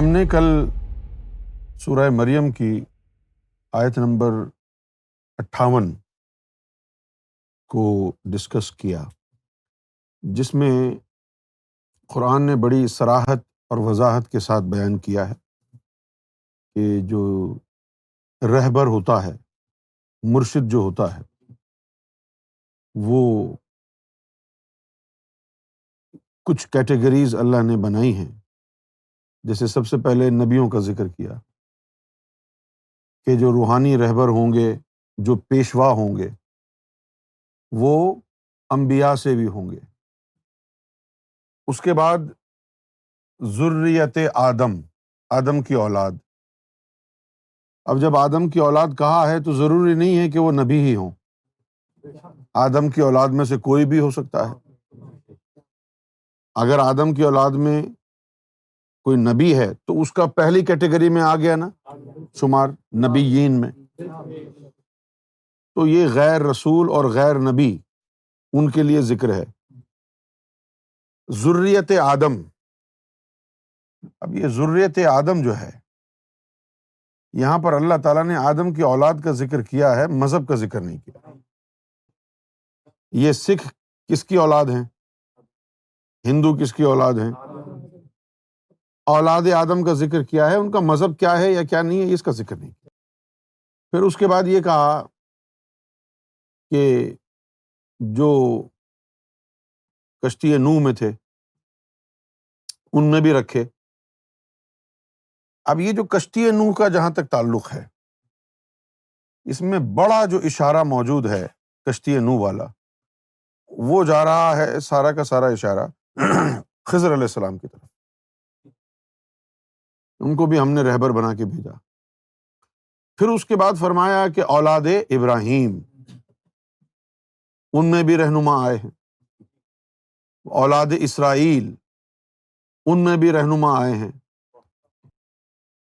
ہم نے کل سورہ مریم کی آیت نمبر اٹھاون کو ڈسکس کیا، جس میں قرآن نے بڑی سراحت اور وضاحت کے ساتھ بیان کیا ہے کہ جو رہبر ہوتا ہے، مرشد جو ہوتا ہے، وہ کچھ کیٹیگریز اللہ نے بنائی ہیں۔ جیسے سب سے پہلے نبیوں کا ذکر کیا کہ جو روحانی رہبر ہوں گے، جو پیشوا ہوں گے، وہ امبیا سے بھی ہوں گے۔ اس کے بعد ضروریت آدم آدم کی اولاد۔ اب جب آدم کی اولاد کہا ہے تو ضروری نہیں ہے کہ وہ نبی ہی ہوں۔ آدم کی اولاد میں سے کوئی بھی ہو سکتا ہے۔ اگر آدم کی اولاد میں کوئی نبی ہے تو اس کا پہلی کیٹیگری میں آ گیا نا، شمار نبی میں۔ تو یہ غیر رسول اور غیر نبی ان کے لیے ذکر ہے۔ ضروریت آدم۔ اب یہ ضروریت آدم جو ہے، یہاں پر اللہ تعالیٰ نے آدم کی اولاد کا ذکر کیا ہے، مذہب کا ذکر نہیں کیا۔ یہ سکھ کس کی اولاد ہیں؟ ہندو کس کی اولاد ہیں؟ اولاد آدم کا ذکر کیا ہے، ان کا مذہب کیا ہے یا کیا نہیں ہے اس کا ذکر نہیں کیا۔ پھر اس کے بعد یہ کہا کہ جو کشتی نو میں تھے، ان میں بھی رکھے۔ اب یہ جو کشتی نو کا جہاں تک تعلق ہے، اس میں بڑا جو اشارہ موجود ہے کشتی نو والا، وہ جا رہا ہے سارا کا سارا اشارہ خضر علیہ السلام کی طرف۔ ان کو بھی ہم نے رہبر بنا کے بھیجا۔ پھر اس کے بعد فرمایا کہ اولاد ابراہیم، ان میں بھی رہنما آئے ہیں۔ اولاد اسرائیل، ان میں بھی رہنما آئے ہیں۔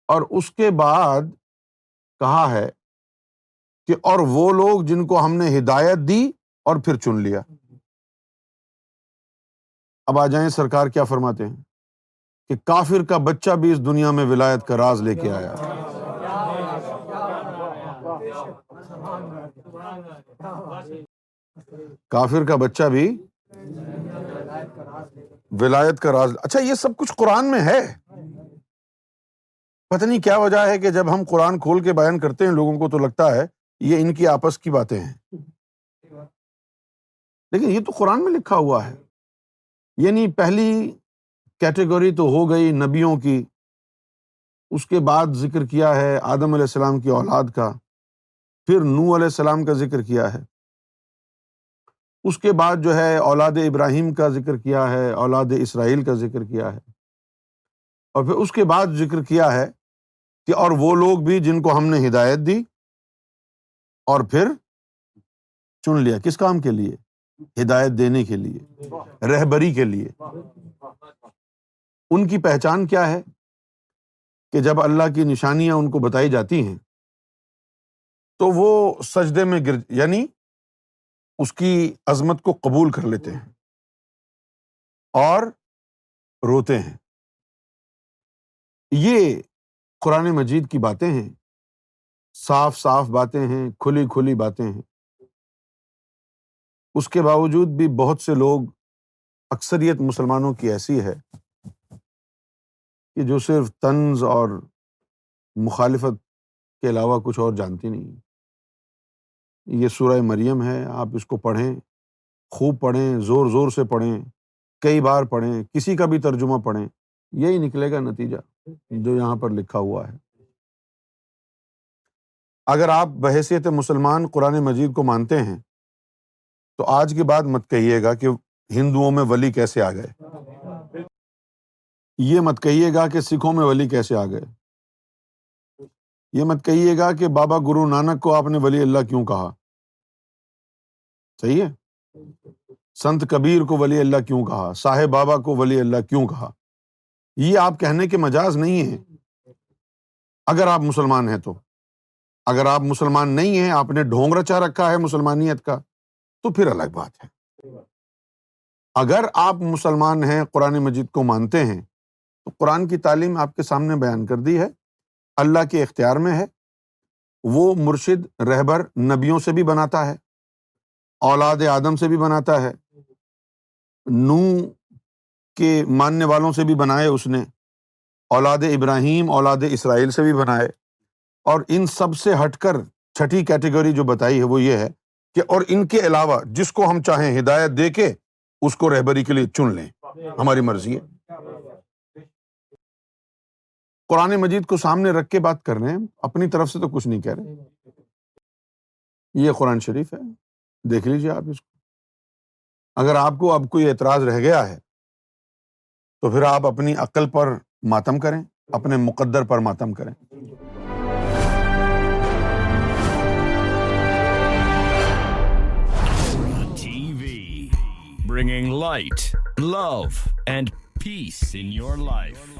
اور اس کے بعد کہا ہے کہ اور وہ لوگ جن کو ہم نے ہدایت دی اور پھر چن لیا۔ اب آ جائیں سرکار کیا فرماتے ہیں؟ کہ کافر کا بچہ بھی اس دنیا میں ولایت کا راز لے کے آیا۔ کافر کا بچہ بھی ولایت کا راز اچھا یہ سب کچھ قرآن میں ہے۔ پتہ نہیں کیا وجہ ہے کہ جب ہم قرآن کھول کے بیان کرتے ہیں لوگوں کو تو لگتا ہے یہ ان کی آپس کی باتیں ہیں۔ لیکن یہ تو قرآن میں لکھا ہوا ہے۔ یعنی پہلی کیٹیگری تو ہو گئی نبیوں کی۔ اس کے بعد ذکر کیا ہے آدم علیہ السلام کی اولاد کا۔ پھر نو علیہ السلام کا ذکر کیا ہے۔ اس کے بعد جو ہے اولاد ابراہیم کا ذکر کیا ہے، اولاد اسرائیل کا ذکر کیا ہے۔ اور پھر اس کے بعد ذکر کیا ہے کہ اور وہ لوگ بھی جن کو ہم نے ہدایت دی اور پھر چن لیا۔ کس کام کے لیے؟ ہدایت دینے کے لیے، رہبری کے لیے۔ ان کی پہچان کیا ہے کہ جب اللہ کی نشانیاں ان کو بتائی جاتی ہیں، تو وہ سجدے میں گر یعنی اس کی عظمت کو قبول کر لیتے ہیں اور روتے ہیں۔ یہ قرآن مجید کی باتیں ہیں، صاف صاف باتیں ہیں، کھلی کھلی باتیں ہیں۔ اس کے باوجود بھی بہت سے لوگ اکثریت مسلمانوں کی ایسی ہے کہ جو صرف طنز اور مخالفت کے علاوہ کچھ اور جانتی نہیں یہ سورہ مریم ہے، آپ اس کو پڑھیں، خوب پڑھیں، زور زور سے پڑھیں، کئی بار پڑھیں، کسی کا بھی ترجمہ پڑھیں، یہی نکلے گا نتیجہ جو یہاں پر لکھا ہوا ہے۔ اگر آپ بحیثیت مسلمان قرآن مجید کو مانتے ہیں، تو آج کے بعد مت کہیے گا کہ ہندوؤں میں ولی کیسے آ گئے۔ یہ مت کہیے گا کہ سکھوں میں ولی کیسے آ گئے۔ یہ مت کہیے گا کہ بابا گرو نانک کو آپ نے ولی اللہ کیوں کہا۔ صحیح ہے؟ سنت کبیر کو ولی اللہ کیوں کہا؟ صاحب بابا کو ولی اللہ کیوں کہا؟ یہ آپ کہنے کے مجاز نہیں ہے اگر آپ مسلمان ہیں تو۔ اگر آپ مسلمان نہیں ہیں، آپ نے ڈھونگ رچا رکھا ہے مسلمانیت کا، تو پھر الگ بات ہے۔ اگر آپ مسلمان ہیں، قرآن مجید کو مانتے ہیں تو قرآن کی تعلیم آپ کے سامنے بیان کر دی ہے، اللہ کے اختیار میں ہے، وہ مرشد رہبر نبیوں سے بھی بناتا ہے، اولاد آدم سے بھی بناتا ہے نو کے ماننے والوں سے بھی بنائے اس نے، اولاد ابراہیم، اولاد اسرائیل سے بھی بنائے۔ اور ان سب سے ہٹ کر چھٹی کیٹیگری جو بتائی ہے وہ یہ ہے کہ اور ان کے علاوہ جس کو ہم چاہیں ہدایت دے کے اس کو رہبری کے لیے چن لیں۔ ہماری مرضی ہے۔ قرآن مجید کو سامنے رکھ کے بات کر رہے ہیں اپنی طرف سے تو کچھ نہیں کہہ رہے۔ یہ قرآن شریف ہے۔ دیکھ لیجیے آپ اس کو۔ اگر آپ کو اب کوئی اعتراض رہ گیا ہے تو پھر آپ اپنی عقل پر ماتم کریں اپنے مقدر پر ماتم کریں۔ bringing light, love, and peace in your life.